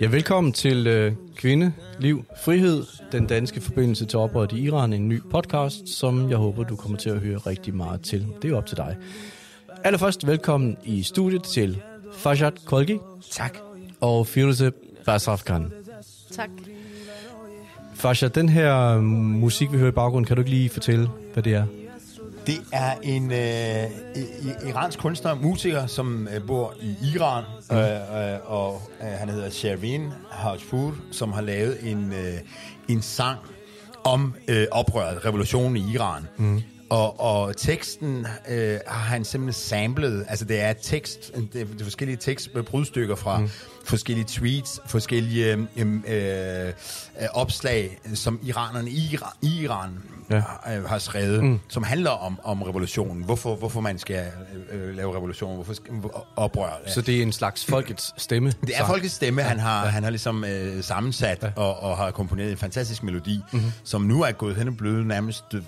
Ja, velkommen til øh, Kvinde, Liv, Frihed, den danske forbindelse til oprøret i Iran, en ny podcast, som jeg håber, du kommer til at høre rigtig meget til. Det er jo op til dig. Allerførst velkommen i studiet til Fajat Kolgi. Tak. Og Firuze Basrafkan. Tak. Fajat, den her musik, vi hører i baggrunden, kan du ikke lige fortælle, hvad det er? Det er en øh, iransk kunstner, musiker, som øh, bor i Iran, mm. øh, øh, og øh, han hedder Shervin Hajpur, som har lavet en, øh, en sang om øh, oprøret, revolutionen i Iran. Mm. Og, og teksten øh, har han simpelthen samlet, altså det er tekst, det er forskellige tekstbrudstykker fra mm. Forskellige tweets, forskellige øh, øh, opslag, som iranerne i Iran, i Iran ja. har, øh, har skrevet, mm. som handler om, om revolutionen. Hvorfor, hvorfor man skal øh, lave revolution, hvorfor skal, oprør. Ja. Så det er en slags folkets stemme? Det er folkets stemme, han har, ja. han har ligesom øh, sammensat ja. og, og har komponeret en fantastisk melodi, mm-hmm. som nu er gået hen og blevet nærmest øh,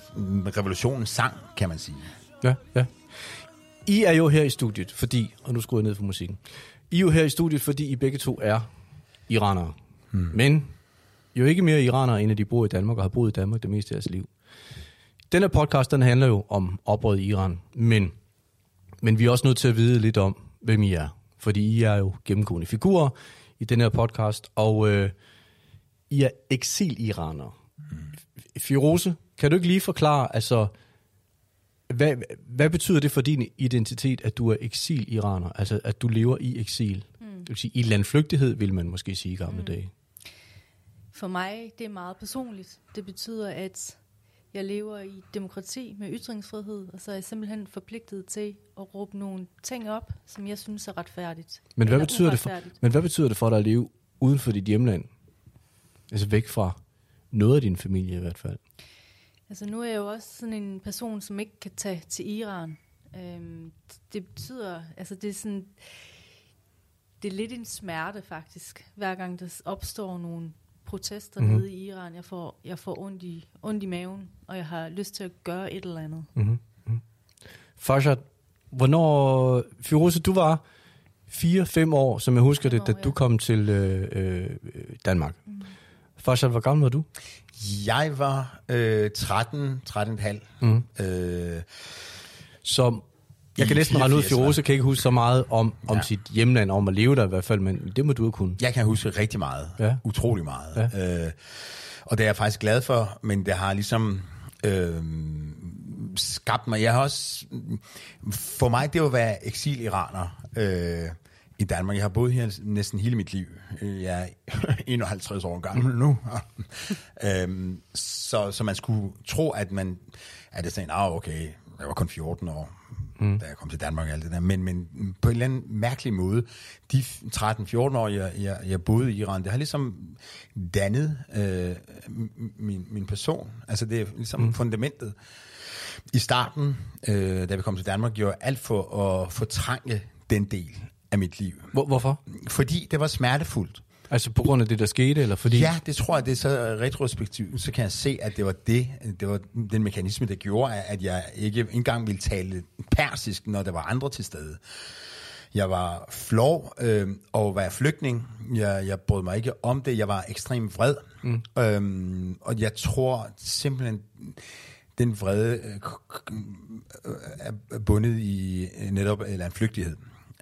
revolutionens sang, kan man sige. Ja, ja. I er jo her i studiet, fordi, og nu skruer jeg ned for musikken, i er jo her i studiet, fordi I begge to er iranere. Hmm. Men jo ikke mere iranere, end at de bor i Danmark og har boet i Danmark det meste af deres liv. Den her podcast, den handler jo om oprøret i Iran, men, men vi er også nødt til at vide lidt om, hvem I er. Fordi I er jo gennemgående figurer i den her podcast, og øh, I er eksil-iranere. Hmm. Firose, kan du ikke lige forklare, altså, hvad, hvad betyder det for din identitet, at du er eksil-iraner? Altså, at du lever i eksil? Mm. Det vil sige, i landflygtighed, vil man måske sige i gamle mm. dage. For mig, det er meget personligt. Det betyder, at jeg lever i demokrati med ytringsfrihed, og så er jeg simpelthen forpligtet til at råbe nogle ting op, som jeg synes er retfærdigt. Men hvad, betyder det for, men hvad betyder det for dig at leve uden for dit hjemland? Altså væk fra noget af din familie i hvert fald. Altså nu er jeg jo også sådan en person, som ikke kan tage til Iran. Øhm, det betyder, altså det er sådan, det er lidt en smerte faktisk, hver gang der opstår nogle protester mm-hmm. nede i Iran. Jeg får, jeg får ondt, i, ondt i maven, og jeg har lyst til at gøre et eller andet. Mm-hmm. mm-hmm. Farshad, hvornår... Firoze, du var 4-5 år, som jeg husker det, da ja. du kom til øh, øh, Danmark. Mm. Farshad, hvor gammel var du? Jeg var øh, 13, 13,5. Mm. Øh, så jeg kan næsten regne ud, at Firoze kan ikke huske så meget om, om ja. sit hjemland, om at leve der i hvert fald, men det må du jo kunne. Jeg kan huske rigtig meget. Ja. Utrolig meget. Ja. Øh, og det er jeg faktisk glad for, men det har ligesom øh, skabt mig. Jeg har også... For mig, det at være eksil-iraner øh, i Danmark. Jeg har boet her næsten hele mit liv. Jeg er 51 år gammel nu. øh, så, så man skulle tro, at man... At det sådan, ah, okay, jeg var kun 14 år mm. da jeg kom til Danmark og alt det der. Men, men på en eller anden mærkelig måde, de 13-14 år, jeg, jeg, jeg boede i Iran, det har ligesom dannet øh, min, min person. Altså det er ligesom mm. fundamentet. I starten, øh, da vi kom til Danmark, gjorde jeg alt for at fortrænge den del af mit liv. Hvor, hvorfor? Fordi det var smertefuldt. Altså på grund af det, der skete, eller fordi? Ja, det tror jeg, det er så retrospektivt, så kan jeg se, at det var det, det var den mekanisme, der gjorde, at jeg ikke engang ville tale persisk, når der var andre til stede. Jeg var flov øh, og var flygtning. Jeg, jeg brød mig ikke om det. Jeg var ekstremt vred. Mm. Øhm, og jeg tror simpelthen, den vrede øh, er bundet i netop eller en flygtighed.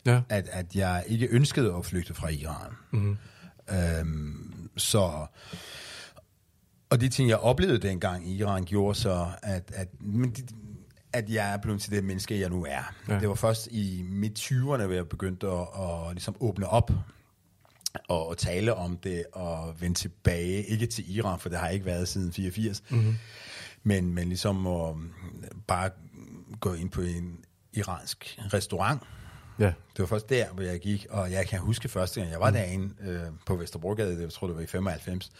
Ja. At, at jeg ikke ønskede at flygte fra Iran. Mm. Øhm, så... Og de ting, jeg oplevede dengang i Iran, gjorde så, at, at, men at jeg er blevet til det menneske, jeg nu er. Ja. Det var først i midt 20'erne, hvor jeg begyndte at, at ligesom åbne op og, og tale om det og vende tilbage. Ikke til Iran, for det har ikke været siden 84. Mm-hmm. Men, men ligesom at bare gå ind på en iransk restaurant, Ja. Det var først der, hvor jeg gik, og jeg kan huske første gang, jeg var mm. derinde øh, på Vesterbrogade, det, jeg tror det var i 95.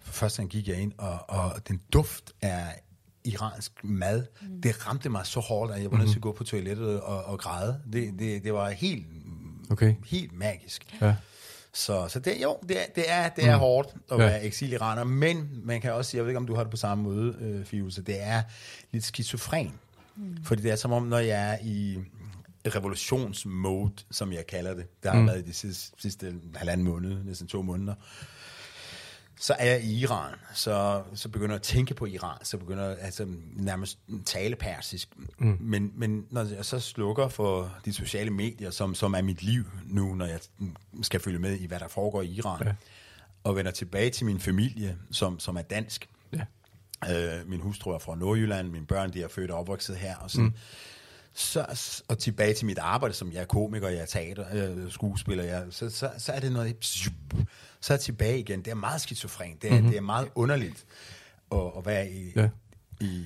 For første gang gik jeg ind, og, og den duft af iransk mad, mm. det ramte mig så hårdt, at jeg var nødt til at mhm. gå på toilettet og, og græde. Det, det, det var helt, okay. helt magisk. Ja. Så, så det, jo, det er, det er, det er mm. hårdt at ja. være eksil-iraner, men man kan også sige, jeg ved ikke, om du har det på samme måde, øh, Fius, det er lidt skizofren. Mm. Fordi det er som om, når jeg er i revolutionsmode, som jeg kalder det. Der har mm. været de sidste, sidste halvanden måned, næsten to måneder. Så er jeg i Iran, så, så begynder jeg at tænke på Iran, så begynder jeg altså, nærmest tale persisk. Mm. Men, men når jeg så slukker for de sociale medier, som, som er mit liv nu, når jeg skal følge med i, hvad der foregår i Iran, ja. og vender tilbage til min familie, som, som er dansk. Ja. Øh, min hustru er fra Nordjylland, mine børn de er født og opvokset her, og sådan. Mm så, og tilbage til mit arbejde, som jeg er komiker, jeg er teater, øh, skuespiller, jeg, så, så, så er det noget, så er jeg tilbage igen. Det er meget skizofren, det er, mm-hmm. det er meget underligt at, at være i, ja. i,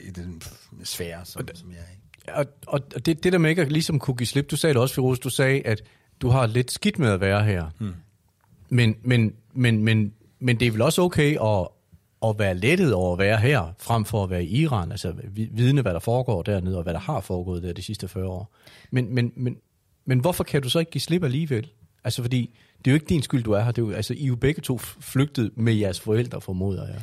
i den sfære, som, og, som jeg er i. Og, og det, det der med ikke at ligesom kunne give slip, du sagde det også, Firoz, du sagde, at du har lidt skidt med at være her. Hmm. Men, men, men, men, men det er vel også okay at, at være lettet over at være her, frem for at være i Iran, altså vidne, hvad der foregår dernede, og hvad der har foregået der de sidste 40 år. Men, men, men, men hvorfor kan du så ikke give slip alligevel? Altså fordi, det er jo ikke din skyld, du er her. Det er jo, altså, I er jo begge to flygtet med jeres forældre, formoder jeg.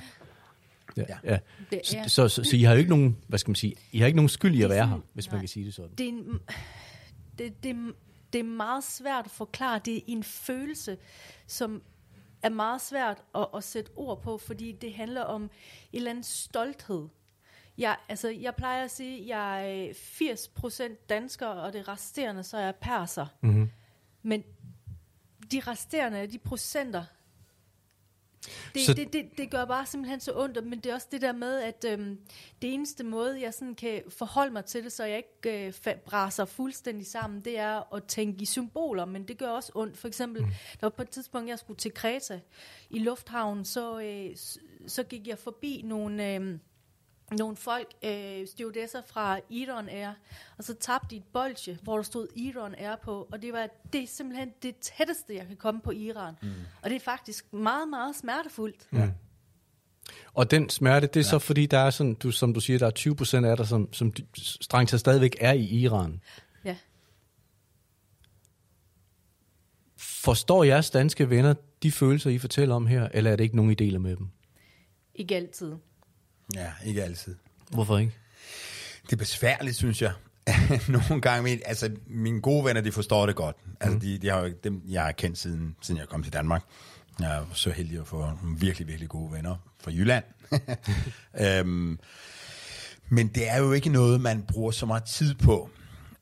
Ja. Ja. ja. Det, ja. Så, så, så, så I har jo ikke nogen, hvad skal man sige, I har ikke nogen skyld i at være her, hvis nej. man kan sige det sådan. Det er, en, det, det, det er meget svært at forklare. Det er en følelse, som er meget svært at, at sætte ord på, fordi det handler om en eller anden stolthed. Jeg, altså, jeg plejer at sige, at jeg er 80% dansker, og det resterende, så er jeg perser. Mm-hmm. Men de resterende, de procenter, det, så... det, det, det gør bare simpelthen så ondt, men det er også det der med, at øhm, det eneste måde, jeg sådan kan forholde mig til det, så jeg ikke øh, braser fuldstændig sammen, det er at tænke i symboler, men det gør også ondt. For eksempel, mm. der var på et tidspunkt, jeg skulle til Kreta i lufthavnen, så, øh, så gik jeg forbi nogle... Øh, nogle folk, øh, stewardesser fra Iran Air, og så tabte de et bolsje, hvor der stod Iran Air på, og det var det er simpelthen det tætteste, jeg kan komme på Iran. Mm. Og det er faktisk meget, meget smertefuldt. Ja. Og den smerte, det er ja. så fordi, der er sådan, du, som du siger, der er 20 procent af dig, som, som strengt taget stadigvæk er i Iran. Ja. Forstår jeres danske venner de følelser, I fortæller om her, eller er det ikke nogen, I deler med dem? Ikke altid. Ja, ikke altid. Hvorfor ikke? Det er besværligt, synes jeg. Nogle gange, altså mine gode venner, de forstår det godt. Altså, mm. de, de har jo, dem, jeg har kendt siden, siden jeg kom til Danmark. Jeg er så heldig at få nogle virkelig, virkelig gode venner fra Jylland. øhm, men det er jo ikke noget, man bruger så meget tid på,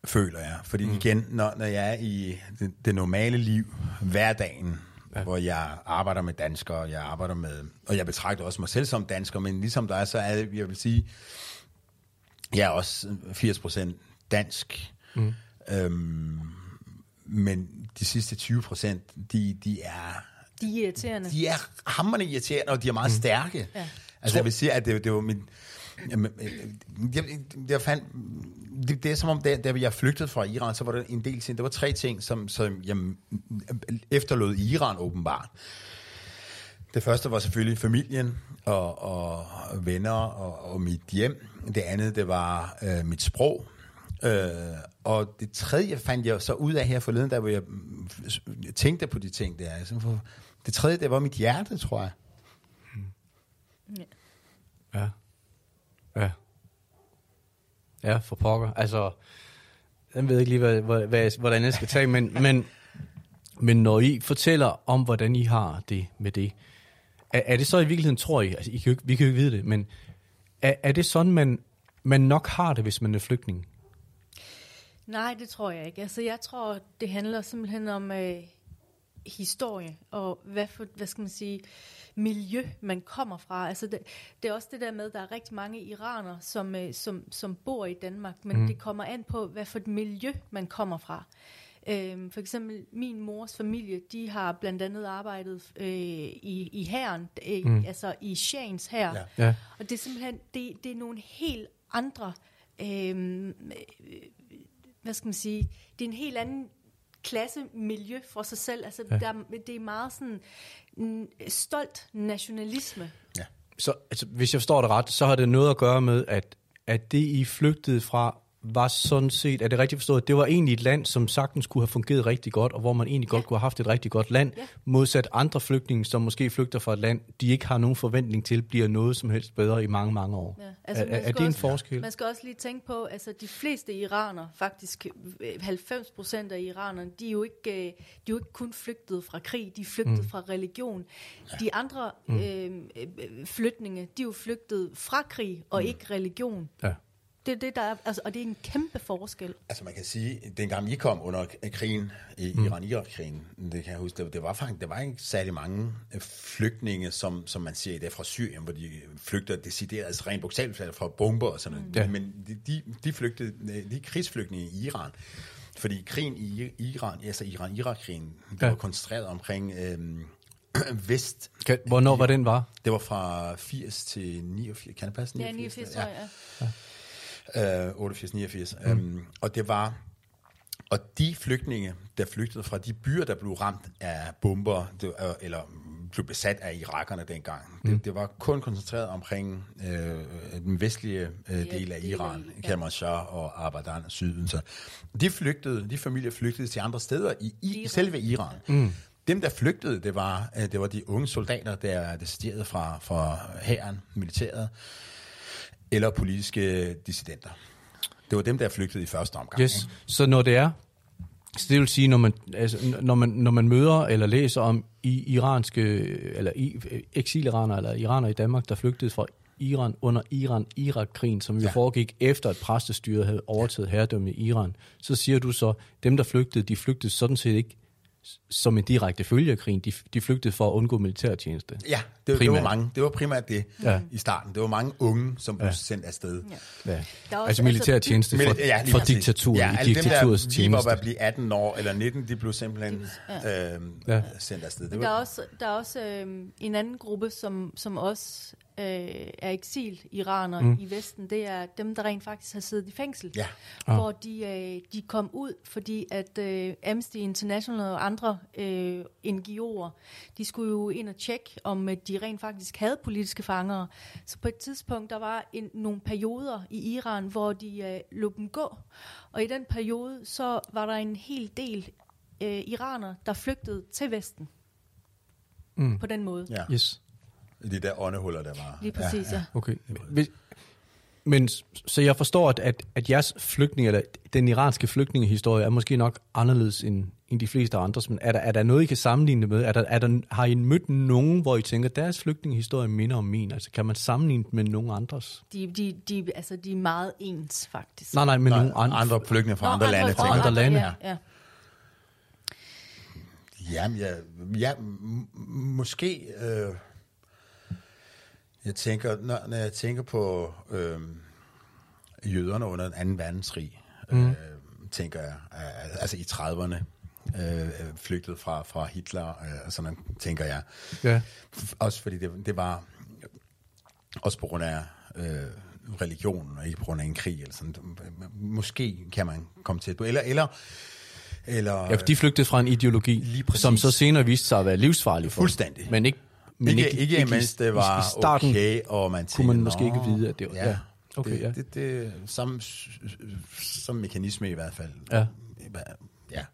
føler jeg. Fordi mm. igen, når, når jeg er i det, det normale liv, hverdagen, ja. hvor jeg arbejder med danskere, jeg arbejder med, og jeg betragter også mig selv som dansker, men ligesom dig, så er det, jeg vil sige, jeg er også 80% dansk, mm. øhm, men de sidste 20%, de, de er... De er irriterende. De er hammerende irriterende, og de er meget mm. stærke. Ja. Altså jeg vil sige, at det, det var min... Jamen, jeg, jeg fandt, det, det er som om, da, da jeg flygtede fra Iran, så var der en del ting. Der var tre ting, som, som jeg efterlod Iran åbenbart. Det første var selvfølgelig familien og, og venner og, og mit hjem. Det andet, det var øh, mit sprog. Øh, og det tredje fandt jeg så ud af her forleden, der hvor jeg tænkte på de ting der. Det tredje, det var mit hjerte, tror jeg. Ja. Ja. Ja. For pokker. Altså, jeg ved ikke lige, hvad, hvad, hvordan jeg skal tage, men, men, men når I fortæller om, hvordan I har det med det, er, er det så i virkeligheden, tror I, altså I kan jo ikke, vi kan jo ikke vide det, men er, er det sådan, man, man nok har det, hvis man er flygtning? Nej, det tror jeg ikke. Altså, jeg tror, det handler simpelthen om øh, historie, og hvad, for, hvad skal man sige, miljø, man kommer fra. Altså det, det er også det der med, at der er rigtig mange iranere, som, øh, som, som bor i Danmark, men mm. det kommer an på, hvad for et miljø, man kommer fra. Øhm, for eksempel min mors familie, de har blandt andet arbejdet øh, i, i herren, øh, mm. altså i Shanes her. Ja. Ja. Og det er simpelthen, det, det er nogle helt andre, øh, hvad skal man sige, det er en helt anden klassemiljø for sig selv. Altså, ja. der, det er meget sådan en stolt nationalisme. Ja. Så altså, hvis jeg forstår det ret, så har det noget at gøre med, at, at det I flygtede fra, var sådan set, er det rigtigt forstået, at det var egentlig et land, som sagtens kunne have fungeret rigtig godt, og hvor man egentlig ja. godt kunne have haft et rigtig godt land, ja. modsat andre flygtninge, som måske flygter fra et land, de ikke har nogen forventning til, bliver noget som helst bedre i mange, mange år. Ja. Altså, er, er det en også, forskel? Man skal også lige tænke på, altså de fleste iranere, faktisk 90 procent af iranerne, de er, jo ikke, øh, de er jo ikke kun flygtet fra krig, de er flygtet mm. fra religion. Ja. De andre mm. øh, flytninge, de er jo flygtet fra krig og mm. ikke religion. Ja. Det er det, der er, altså, og det er en kæmpe forskel. Altså man kan sige, dengang I kom under krigen, i mm. Iran-Irak-krigen, det kan jeg huske, det, det var faktisk, det var ikke særlig mange øh, flygtninge, som, som man siger i dag fra Syrien, hvor de flygter decideret, altså rent bogstaveligt fra bomber og sådan noget. Mm. Men de, de, de flygtede, øh, de krigsflygtninge i Iran, fordi krigen i Iran, altså Iran-Irak-krigen, det ja. var koncentreret omkring øhm, vest. Kan, hvornår var den var? Det var fra 80 til 89, kan det passe? 89, ja, 89, tror jeg, ja. ja. Øh, 88-89. Mm. Um, og det var... Og de flygtninge, der flygtede fra de byer, der blev ramt af bomber, det, øh, eller blev besat af irakerne dengang, mm. det, det var kun koncentreret omkring øh, den vestlige øh, del af Iran, ja. Kermanshah og Abadan, syden. Så de flygtede, de familier flygtede til andre steder i, i Iran. selve Iran. Mm. Dem, der flygtede, det var, øh, det var de unge soldater, der deserterede fra, fra hæren, militæret, eller politiske dissidenter. Det var dem, der flygtede i første omgang. Yes. Ikke? Så når det er, så det vil sige, når man, altså, når man, når man møder eller læser om i iranske, eller i, eksiliraner eller iraner i Danmark, der flygtede fra Iran under Iran-Irak-krigen, som jo ja. foregik efter, at præstestyret havde overtaget herredømme i Iran, så siger du så, dem der flygtede, de flygtede sådan set ikke som en direkte følge af krigen. De, de flygtede for at undgå militærtjeneste. Ja, det, det var mange. Det var primært det ja. i starten. Det var mange unge, som blev ja. sendt afsted. Ja. Ja. Også, altså militærtjeneste for, ja, for diktatur. Ja, alle dem, der lige var at blive 18 år eller 19, de blev simpelthen ja. Øh, ja. sendt afsted. Det var, der er også, der er også øh, en anden gruppe, som, som også øh, er eksil-iraner mm. i Vesten, det er dem, der rent faktisk har siddet i fængsel. Ja. Ah. Hvor de, øh, de kom ud, fordi at øh, Amnesty International og andre øh, NGO'er, de skulle jo ind og tjekke, om øh, de rent faktisk havde politiske fangere. Så på et tidspunkt, der var en, nogle perioder i Iran, hvor de øh, lå dem gå. Og i den periode, så var der en hel del øh, iranere, der flygtede til Vesten. Mm. På den måde. Ja. Yes. I de der åndehuller, der var. Lige præcis, ja. ja. Okay. Hvis, men så jeg forstår, at, at, at jeres flygtning, eller den iranske flygtningehistorie, er måske nok anderledes end, end de fleste andres, men er der, er der noget, I kan sammenligne med? Er der, er der, har I mødt nogen, hvor I tænker, at deres flygtningehistorie minder om min? Altså, kan man sammenligne med nogen andres? De, de, de, altså, de er meget ens, faktisk. Nej, nej, men nogle andre, andre flygtninge fra Nå, andre, andre lande. Fra andre, andre lande. Ja, ja. Jamen, ja, ja måske... Øh jeg tænker, når, når jeg tænker på øh, jøderne under den 2. verdenskrig, mm. øh, tænker jeg, altså i 30'erne, øh, flygtet fra, fra Hitler, øh, sådan tænker jeg. Ja. Også fordi det, det var, også på grund af øh, religion, og ikke på grund af en krig, eller sådan. Måske kan man komme til et eller, eller eller, ja, for de flygtede fra en ideologi, som så senere viste sig at være livsfarlig for Fuldstændig. Men ikke men ikke, ikke, ikke mens det var i starten okay, og man tænkte, kunne man måske ikke vide, at det var... Ja, ja. Okay, det, ja. det, det, som, som mekanisme i hvert fald. Ja. Ja.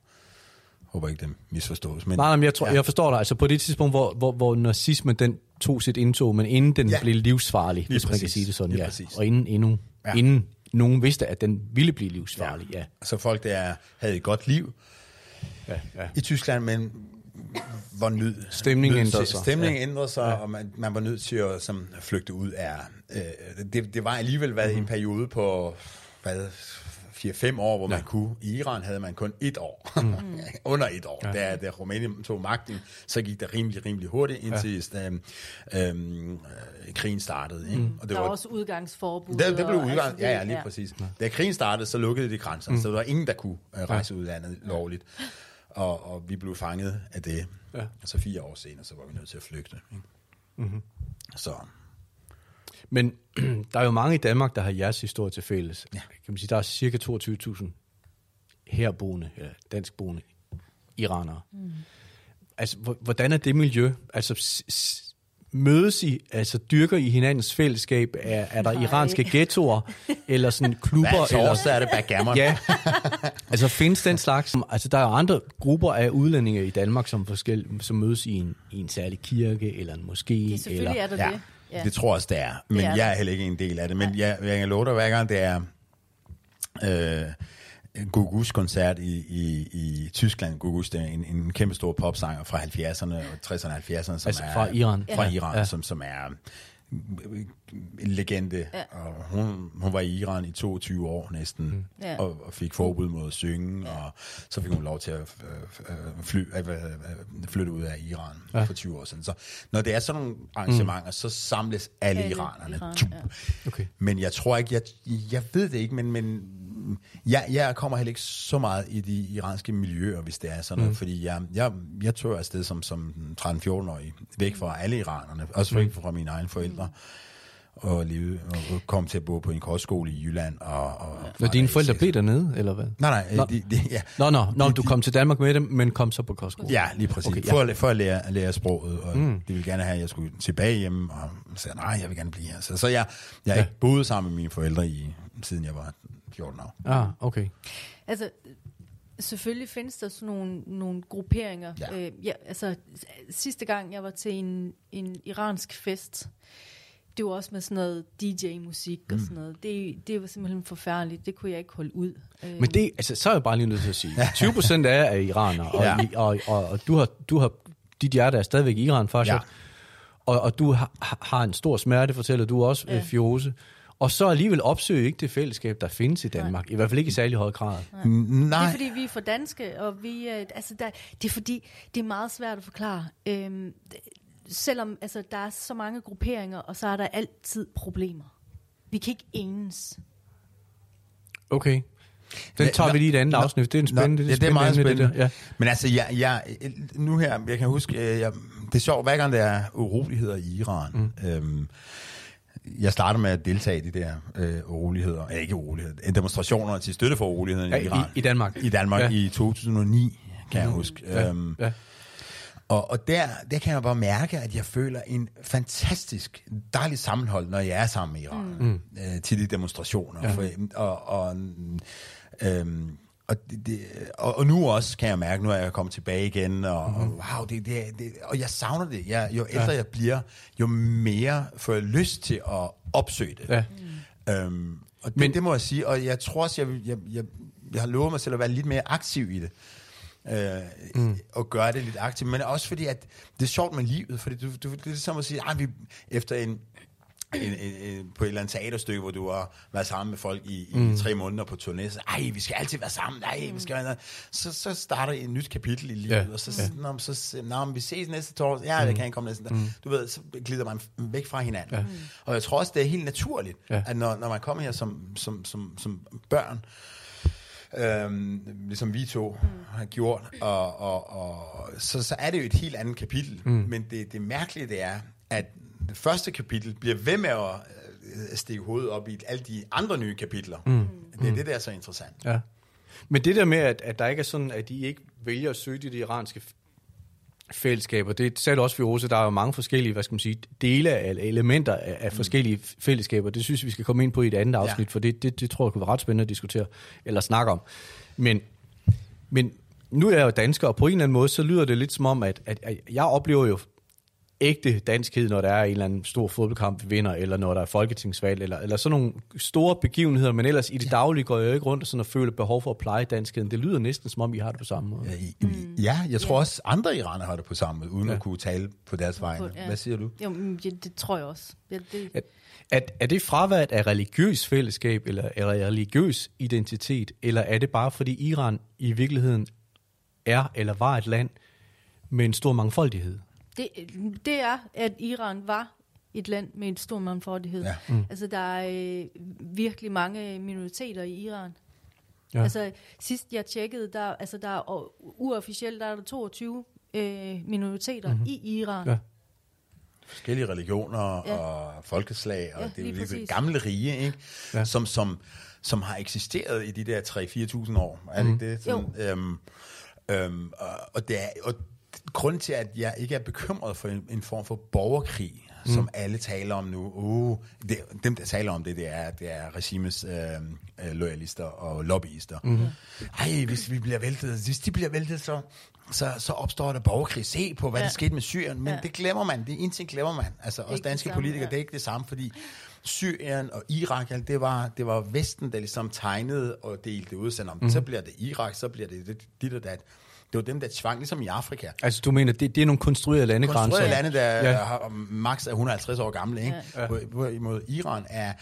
Håber ikke, det misforstås. Men, nej, nej, men jeg, tror, ja. jeg forstår dig. Altså på det tidspunkt, hvor, hvor, hvor nazismen den tog sit indtog, men inden den ja. blev livsfarlig, Lige hvis præcis. man kan sige det sådan. Lige ja. Præcis. Og inden, endnu, ja. inden nogen vidste, at den ville blive livsfarlig. Ja. ja. Så folk, der havde et godt liv ja, ja. i Tyskland, men var nød, stemningen ændrede sig. Stemningen ja. ændrede sig, ja. og man, man var nødt til at som, flygte ud af... Øh, det, det var alligevel været mm-hmm. en periode på hvad, 4-5 år, hvor ja. man kunne. I Iran havde man kun et år. Mm. Under et år. Ja. Da, da Rumænien tog magten, så gik det rimelig, rimelig hurtigt, indtil ja. øhm, øhm, krigen startede. Ikke? Mm. Og det der var, var også udgangsforbud. Der, der blev udgang, altså, ja, ja, lige ja. præcis. Da krigen startede, så lukkede de grænser, mm. så der var ingen, der kunne uh, rejse ud landet lovligt. Og, og vi blev fanget af det. Ja. Og så fire år senere, så var vi nødt til at flygte. Ikke? Mm-hmm. Så. Men der er jo mange i Danmark, der har jeres historie til fælles. Ja. Kan man sige, der er cirka 22.000 herboende, eller danskboende iranere. Mm. Altså, hvordan er det miljø? Altså, mødes I, altså dyrker I hinandens fællesskab? Er, er der Nej. iranske ghettoer, eller sådan klubber? Hver eller, torsdag er det backgammon. Ja, altså findes den slags? Altså der er jo andre grupper af udlændinge i Danmark, som, forskel, som mødes i en, i en særlig kirke, eller en moské. Det, selvfølgelig eller, er der Ja, det. ja, det tror jeg også, det er. Men Det er jeg er heller ikke en del af det. Men jeg, jeg kan love dig, hver gang det er øh, Gugus koncert i, i, i Tyskland. Gugus, det er en, en kæmpe stor popsanger fra 70'erne og 60'erne og 70'erne. Som Altså er, fra Iran. Fra Ja. Iran, Ja. som, som er en legende. Ja. Og hun, hun var i Iran i 22 år næsten, mm. Ja. og, og fik forbud mod at synge, og så fik hun lov til at øh, øh, fly, øh, flytte ud af Iran Ja. ja. for 20 år siden. Så når det er sådan nogle arrangementer, mm. så samles alle, Alle iranerne. Iran, ja. Okay. Men jeg tror ikke, jeg, jeg ved det ikke, men, men jeg, jeg kommer heller ikke så meget i de iranske miljøer, hvis det er sådan noget, fordi jeg, jeg, jeg tør afsted som, som 13-14-årig, væk fra alle iranerne, også væk fra mine egne forældre, og, leve, og kom til at bo på en kostskole i Jylland. Og, og, Når dine forældre blev dernede, eller hvad? Nej, nej, Nå. de, de, ja, Nå, nå, nå De- du kom til Danmark med dem, men kom så på kostskole. Ja, lige præcis. Okay, ja. For, at- for at lære, at lære sproget, og mm. de ville gerne have, at jeg skulle tilbage hjem, og sagde nej, jeg vil gerne blive her. Så, så jeg, jeg har Ja. ikke boet sammen med mine forældre, i, siden jeg var 14 år. Ah, okay. Altså, selvfølgelig findes der sådan nogle, nogle grupperinger. Ja. Øh, ja, altså, sidste gang jeg var til en, en iransk fest, det var også med sådan noget DJ-musik og sådan noget. Det, det var simpelthen forfærdeligt. Det kunne jeg ikke holde ud. Øh, Men det, altså, så er jeg bare lige nødt til at sige, 20 procent af er iranere, og, Ja. I, og, og, og du har, du har, dit hjerte er stadigvæk i Iran, faktisk. Ja. Og, og du har, har en stor smerte, fortæller du også, Ja. ja. Fiose. Og så alligevel opsøge ikke det fællesskab, der findes i Danmark. I hvert fald ikke i særlig høj grad. Det Nej, er fordi, vi er for danske, og vi, øh, altså, der, det er fordi, det er meget svært at forklare. Øhm, det- selvom altså, der er så mange grupperinger, og så er der altid problemer. Vi kan ikke enes. Okay. Den tager nå, vi lige i et andet nå, afsnit. Det er en nå, spændende, ja, det er meget spændende. Det der. Ja. Men altså, jeg, jeg, nu her, jeg kan huske, øh, jeg, det er sjovt, hver gang der er uroligheder i Iran, mm. øhm, jeg starter med at deltage i de der øh, uroligheder, øh, ikke uroligheder, øh, demonstrationer til støtte for urolighederne Ja, i Iran. i Danmark. I Danmark Ja. ja. i 2009, kan jeg huske. Ja. Øhm, Ja. og, og der, der kan jeg bare mærke, at jeg føler en fantastisk dejlig sammenhold, når jeg er sammen med Iran mm. øh, til de demonstrationer. Ja. For, og, og, øhm, og, det, det, og, og nu også kan jeg mærke, nu er jeg kommet tilbage igen, og, mm-hmm. og wow, det, det, det, og jeg savner det. Jeg, jo ældre ja. jeg bliver, jo mere får jeg lyst til at opsøge det. Ja. Øhm, og det, Men- det må jeg sige, og jeg tror også, jeg, jeg, jeg, jeg har lovet mig selv at være lidt mere aktiv i det. Øh, mm. Og gøre det lidt aktivt. Men også fordi, at det er sjovt med livet, fordi du, du, det er som at sige, at vi efter en, en, en, en, på et eller andet teaterstykke, hvor du har været sammen med folk i, mm. i tre måneder på turné, så ej, vi skal altid være sammen, ej, vi skal være så, så starter et nyt kapitel i livet, Ja. og så, ja. nå, så nå, vi ses næste torsdag, ja, jeg kan ikke komme næste mm. Du ved, så glider man væk fra hinanden. Ja. Og jeg tror også, det er helt naturligt, Ja. ja. at når, når man kommer her som, som, som, som børn, øhm, ligesom vi to mm. har gjort, og, og, og så, så er det jo et helt andet kapitel. Mm. Men det, det mærkelige det er, at det første kapitel bliver ved med at øh, stikke hovedet op i alle de andre nye kapitler. Mm. Det er det, der er så interessant. Ja. Men det der med, at, at der ikke er sådan, at de ikke vælger at søge de iranske fællesskaber, det sagde du også, Firoze, der er jo mange forskellige, hvad skal man sige, dele af eller elementer af, af forskellige fællesskaber. Det synes vi skal komme ind på i et andet afsnit, Ja. for det, det, det tror jeg kunne være ret spændende at diskutere, eller snakke om. Men, men nu er jeg jo dansker, og på en eller anden måde, så lyder det lidt som om, at, at, at jeg oplever jo ægte danskhed, når der er en eller anden stor fodboldkamp, vi vinder, eller når der er folketingsvalg, eller, eller sådan nogle store begivenheder, men ellers i det daglige går jeg jo ikke rundt og sådan og føler behov for at pleje danskheden. Det lyder næsten som om, I har det på samme måde. Ja, i- i- Ja, jeg tror også, andre iranere har det på samme måde, uden Ja. at kunne tale på deres vegne. ja. Hvad siger du? Jo, ja, det tror jeg også. Ja, det, Er, er, er det fraværet af religiøs fællesskab, eller, eller religiøs identitet, eller er det bare fordi Iran i virkeligheden er eller var et land med en stor mangfoldighed? Det, det er, at Iran var et land med en stor mangfoldighed. Ja. Mm. Altså, der er øh, virkelig mange minoriteter i Iran. Ja. Altså, sidst jeg tjekkede, der, altså, der er, og uofficielt, der er der 22 øh, minoriteter mm-hmm. i Iran. Ja. Forskellige religioner Ja. og folkeslag, og Ja, det er jo det gamle rige, ikke? Ja. Som, som, som har eksisteret i de der 3-4.000 år. Er det ikke det? Sådan, øhm, øhm, og, og, det er, og grunden til, at jeg ikke er bekymret for en, en form for borgerkrig, mm. som alle taler om nu, uh, det, dem, der taler om det, det er, det er regimets øh, øh, loyalister og lobbyister. Mm. Ej, hvis vi bliver væltet, hvis de bliver væltet, så, så, så opstår der borgerkrig. Se på, hvad ja. der skete med Syrien. Men ja. det glemmer man. Det er en ting glemmer man. Altså, også danske samme, politikere, ja. det er ikke det samme, fordi Syrien og Irak, det var, det var Vesten, der ligesom tegnede og delte ud. Så, mm. så bliver det Irak, så bliver det dit og dat. Det var dem, der tvang, ligesom i Afrika. Altså, du mener, det, det er nogle konstruerede landegrænser? Konstruerede lande, der Ja. har max er 150 år gamle, ikke? Ja. Ja. Hvorimod Iran er,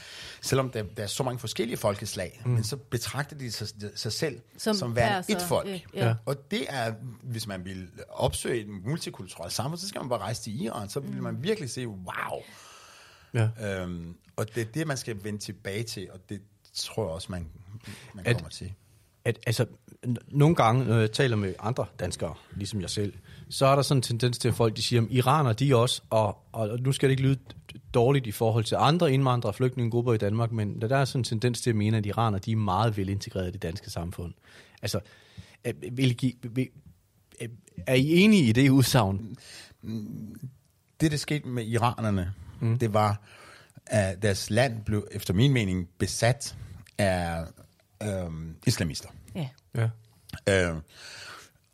selvom der, der er så mange forskellige folkeslag, mm. men så betragter de sig, sig selv Som som, værende et folk. ja, ja. Og det er, hvis man vil opsøge et multikulturelt samfund, så skal man bare rejse til Iran, så vil man virkelig se, wow. Ja. Øhm, og det er det, man skal vende tilbage til, og det tror jeg også, man, man At- kommer til. At, altså, nogle gange, når jeg taler med andre danskere, ligesom jeg selv, så er der sådan en tendens til, at folk de siger, at iraner de er også, og, og nu skal det ikke lyde dårligt i forhold til andre indvandrere og flygtningegrupper i Danmark, men der er sådan en tendens til at mene, at iraner de er meget velintegreret i det danske samfund. Altså, er, vil, vil, er- er I enige i det udsagn? det, der skete med iranerne, mm. det var, at deres land blev, efter min mening, besat af øhm, islamister. Ja. Ja. Øh,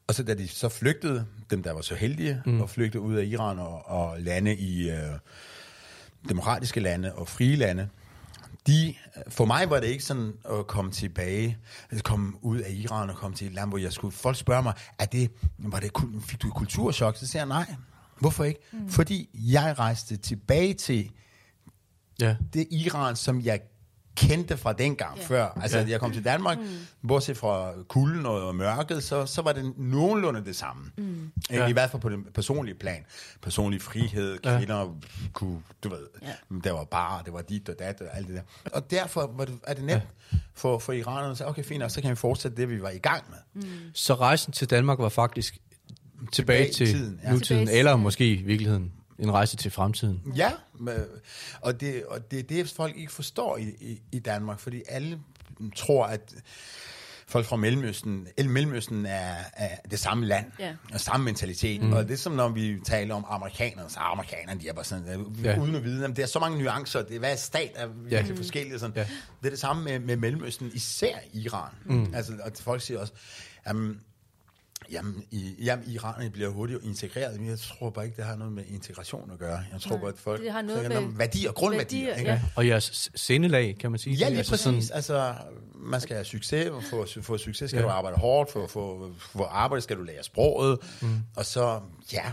og så da de så flygtede, dem der var så heldige, mm. og flygtede ud af Iran og, og lande i øh, demokratiske lande og frie lande, de, for mig var det ikke sådan at komme tilbage, at komme ud af Iran og komme til et land, hvor jeg skulle, folk spørger mig, er det, var det, kul- fik du et kulturschok? Så siger jeg nej. Hvorfor ikke? Mm. Fordi jeg rejste tilbage til Ja. det Iran, som jeg kendte fra dengang Ja. før. Altså, Ja. jeg kom til Danmark, mm. bortset fra kulden og mørket, så, så var det nogenlunde det samme. Mm. Ja. Ja. I hvert fald på den personlige plan. Personlig frihed, kvinder ja. kunne, du ved, Ja. der var bare, det var dit og dat og alt det der. Og derfor var det, er det nemt ja. for, for iranerne at sige, okay, fint, og så kan vi fortsætte det, vi var i gang med. Så rejsen til Danmark var faktisk tilbage, Tilbage til tiden, ja. nutiden, Tilbage- eller måske i virkeligheden en rejse til fremtiden. Ja, og det, og det er det, folk ikke forstår i, i, i Danmark, fordi alle tror, at folk fra Mellemøsten, el- Mellemøsten er, er det samme land, Ja. og samme mentalitet, mm. og det er som når vi taler om amerikanerne, så er amerikanerne, de er bare sådan, Ja. ja. uden at vide, jamen, det er så mange nuancer, det er, hver stat er virkelig Ja. ja. forskellig, og sådan. Ja. det er det samme med, med Mellemøsten, især Iran, mm. altså, og folk siger også, jamen, Jamen, i, jamen iranerne bliver hurtigt integreret, men jeg tror bare ikke, det har noget med integration at gøre. Jeg tror Nej, bare, at folk det har noget så med værdier, grundværdier. værdier, ikke? ja. Og jeres sindelag, kan man sige. Ja, lige Altså præcis. sådan- Sådan, altså, man skal have succes, og for at få succes skal Ja. ja. du arbejde hårdt, for, for, for arbejde skal du lære sproget, mm. og så, ja,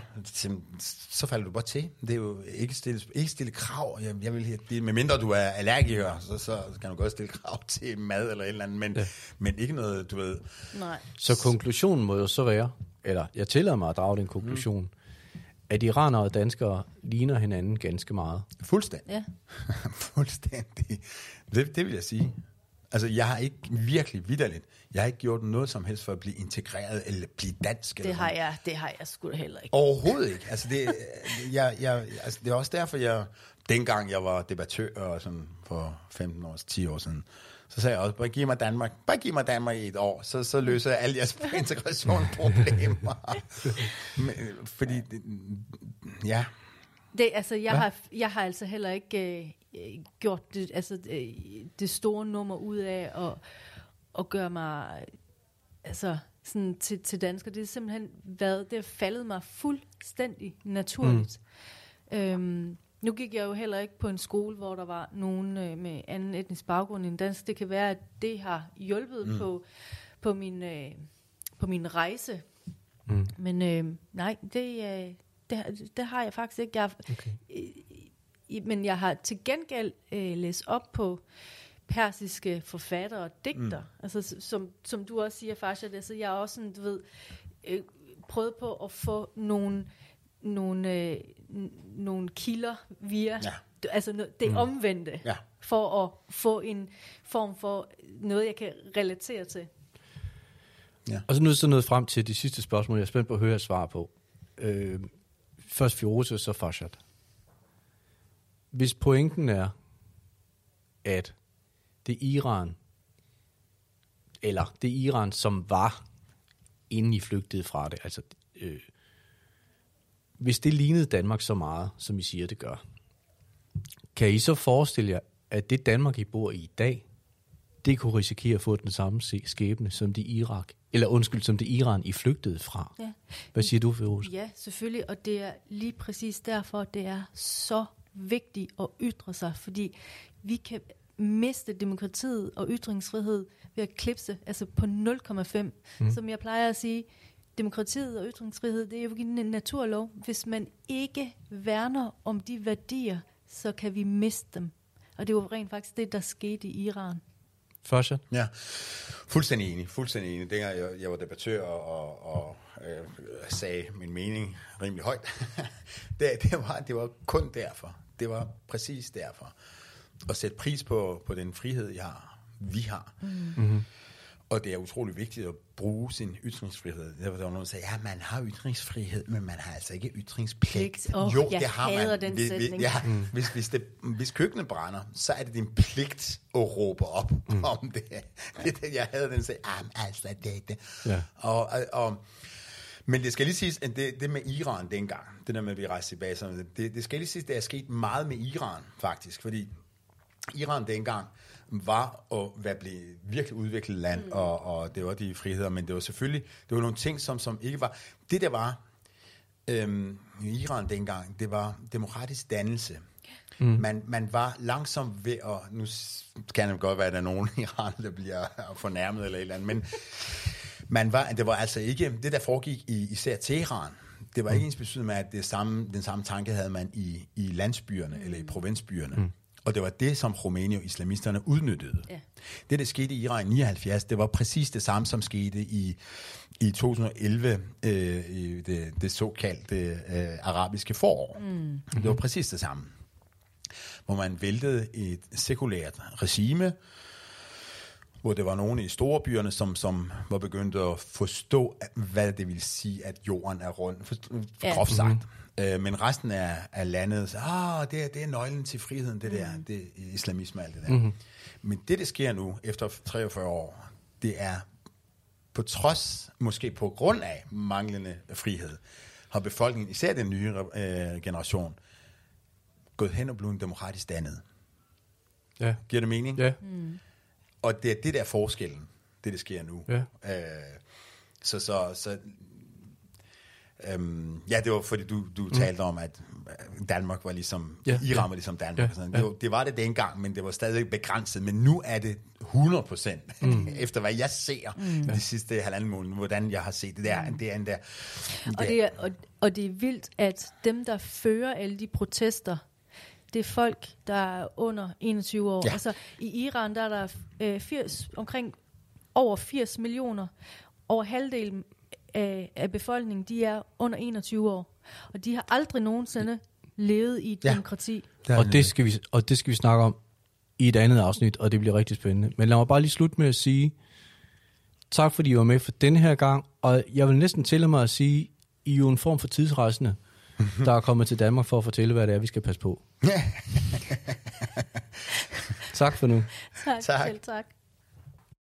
så, falder du bare til. Det er jo ikke stille, ikke stille krav. Jeg, jeg vil, det, med mindre du er allergiker, så, så kan du godt stille krav til mad eller et eller andet, men, Ja. ja. men ikke noget, du ved, Nej. Så konklusionen må jo så være, eller jeg tillader mig at drage den konklusion, mm. at iranere og danskere ligner hinanden ganske meget. fuldstændig. Ja. Fuldstændig. Det, det vil jeg sige. Altså, jeg har ikke virkelig vidderligt, jeg har ikke gjort noget som helst for at blive integreret eller blive dansk. Det eller har jeg, det har jeg sgu da heller ikke. Overhovedet ikke. Altså, det, jeg, jeg, altså, det er også derfor, jeg, dengang jeg var debattør og sådan for 15 år, 10 år siden, så sagde jeg også, bare giv mig Danmark, bare giv mig Danmark i et år, så, så løser jeg alle jeres integrationsproblemer. Men, fordi, det, ja, Det, altså, jeg, ja. har, jeg har altså heller ikke øh, gjort det, altså, øh, det store nummer ud af at, at gøre mig altså, sådan til, til dansker. Det er simpelthen været, det har faldet mig fuldstændig naturligt. Mm. Øhm, nu gik jeg jo heller ikke på en skole, hvor der var nogen øh, med anden etnisk baggrund end dansk. Det kan være, at det har hjulpet mm. på, på, min, øh, på min rejse. Mm. Men øh, nej, det, øh, det, har- det har jeg faktisk ikke. Jeg, Okay. i- men jeg har til gengæld øh, læst op på persiske forfattere og digter. Mm. Altså, som, som du også siger, Farshad, altså, jeg har også sådan, du ved, øh, prøvet på at få nogle, nogle, øh, nogle kilder via, Ja. altså det mm. omvendte, Ja. for at få en form for noget, jeg kan relatere til. Og så nu er så nået frem til de sidste spørgsmål, jeg er spændt på at høre et svar på. Øh, først Firoze, så Farshad. Hvis pointen er, at det Iran, eller det Iran, som var, inden I flygtede fra det, altså øh, hvis det lignede Danmark så meget, som I siger, det gør, kan I så forestille jer, at det Danmark, I bor i i dag, det kunne risikere at få den samme skæbne som det Irak, eller undskyld, som det Iran, I flygtede fra? Ja. Hvad siger du, Feroz? Ja, selvfølgelig, og det er lige præcis derfor, det er så vigtigt at ytre sig, fordi vi kan miste demokratiet og ytringsfrihed ved at klipse altså på 0,5. Mm. Som jeg plejer at sige, demokratiet og ytringsfrihed, det er jo en naturlov. Hvis man ikke værner om de værdier, så kan vi miste dem. Og det var rent faktisk det, der skete i Iran. Først, Ja, fuldstændig enig. Fuldstændig enig. Dengang jeg, jeg var debattør og, og øh, sagde min mening rimelig højt, det, det, var, det var kun derfor. Det var præcis derfor. At sætte pris på, på den frihed, jeg har, vi har. Mm-hmm. Og det er utrolig vigtigt at bruge sin ytringsfrihed. Der var der nogen, der sagde, ja, man har ytringsfrihed, men man har altså ikke ytringspligt. Pligt. Åh, jeg hader den hvis, sætning. Ja, mm. hvis, hvis, det, hvis køkkenet brænder, så er det din pligt at råbe op mm. om det. det, det jeg havde den sagde, ah, altså, det er det. Ja. Og, og, og, men det skal lige siges, at det, det med Iran dengang, det der med, at vi rejste tilbage, sådan, det, det skal lige siges, det er sket meget med Iran, faktisk, fordi Iran dengang var at være blevet virkelig udviklet land, mm. og, og det var de friheder, men det var selvfølgelig, det var nogle ting, som, som ikke var, det der var øhm, i Iran dengang, det var demokratisk dannelse. Mm. Man, man var langsom ved at, nu kan det godt være, at der er nogen i Iran, der bliver fornærmet eller et eller andet, men man var, det var altså ikke, det der foregik i især Teheran, det var ikke ens betydende med, at det samme, den samme tanke havde man i, i landsbyerne mm. eller i provinsbyerne. Mm. Og det var det, som Rumænien og islamisterne udnyttede. Ja. Det, der skete i Iran i 79, det var præcis det samme, som skete i, i 2011, øh, i det, det såkaldte øh, arabiske forår. Mm. Det var præcis det samme. Hvor man væltede et sekulært regime, hvor det var nogle i store byerne, som, som var begyndt at forstå, hvad det vil sige, at jorden er rund, for, Ja. groft sagt. Øh, men resten af, af landet, så, ah, det, er, det er nøglen til friheden, det der, det er islamisme og alt det der. Mm-hmm. Men det, der sker nu, efter 43 år, det er på trods, måske på grund af manglende frihed, har befolkningen, især den nye øh, generation, gået hen og blevet demokratisk dannet. Ja. Giver det mening? Ja. Og det er det der forskellen, det der sker nu. Ja. Øh, så, så, så øhm, ja, det var fordi du, du mm. talte om, at øh, Danmark var ligesom, Ja, Iran ja. var ligesom Danmark. Ja, og sådan. ja. Det, var, det var det dengang, men det var stadig begrænset. Men nu er det 100 procent, mm. efter hvad jeg ser mm. de sidste halvanden måned, hvordan jeg har set det der. Det er en der Og det, er, og, og det er vildt, at dem, der fører alle de protester, det er folk, der er under 21 år. Ja. Altså, i Iran, der er der øh, 80, omkring over 80 millioner. Over halvdelen af, af befolkningen, de er under 21 år. Og de har aldrig nogensinde levet i et Ja. demokrati. Og det, skal vi, og det skal vi snakke om i et andet afsnit, og det bliver rigtig spændende. Men lad mig bare lige slutte med at sige, tak fordi I var med for denne her gang, og jeg vil næsten tillade mig at sige, I er jo en form for tidsrejsende, der er kommet til Danmark for at fortælle, hvad det er, vi skal passe på. tak for nu. Tak, Tak. selv tak.